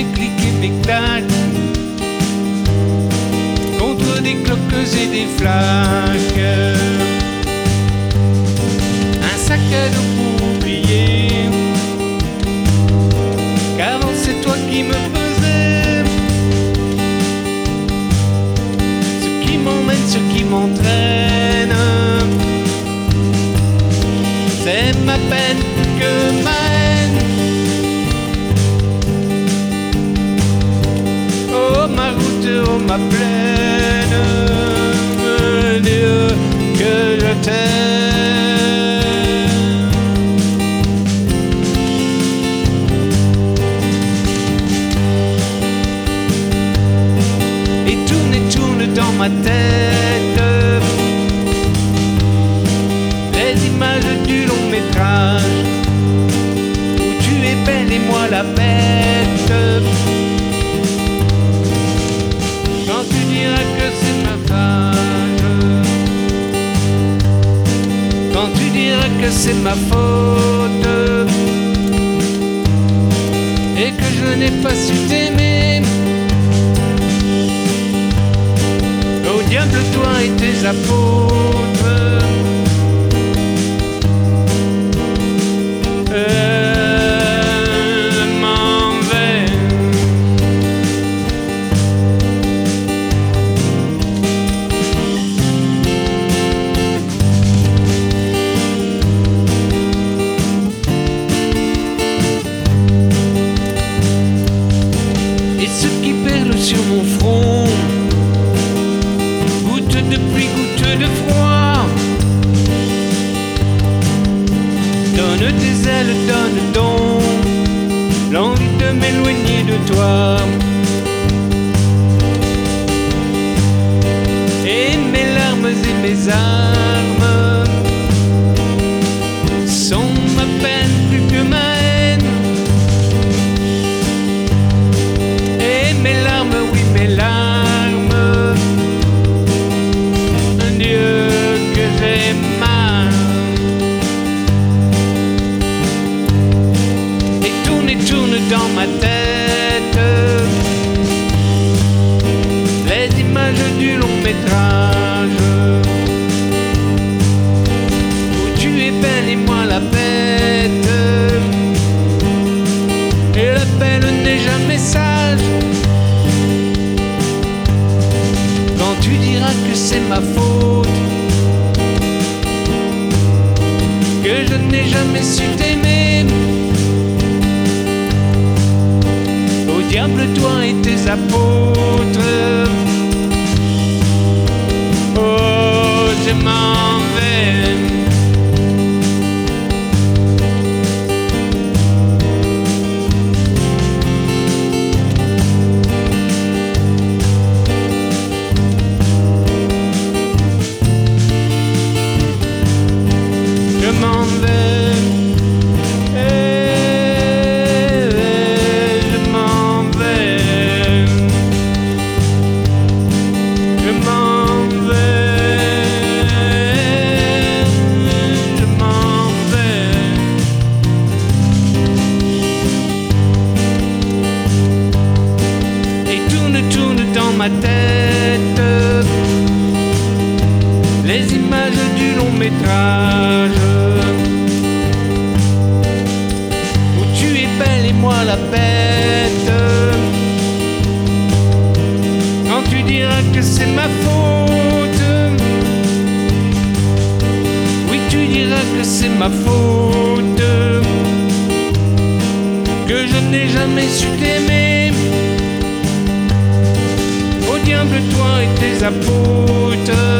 Mes clics et contre des cloques et des flaques. Un sac à dos pour oublier qu'avant c'est toi qui me pesais. Ce qui m'emmène, ce qui m'entraîne, c'est ma peine oh ma plaine, Dieu que je t'aime. Et tourne et tourne dans ma tête les images du long métrage où tu es belle et moi la bête. Que c'est ma faute et que je n'ai pas su t'aimer. Au diable toi et tes apôtres. Et ce qui perle sur mon front. Goutte de pluie, goutte de froid. Donne tes ailes, donne donc L'envie de m'éloigner de toi Quand tu diras que c'est ma faute Que je n'ai jamais su t'aimer. Au diable toi et tes apôtres ma tête les images du long métrage où tu es belle et moi la bête. Quand tu diras que c'est ma faute, oui tu diras que c'est ma faute, que je n'ai jamais su t'aimer. Toi et tes apôtres.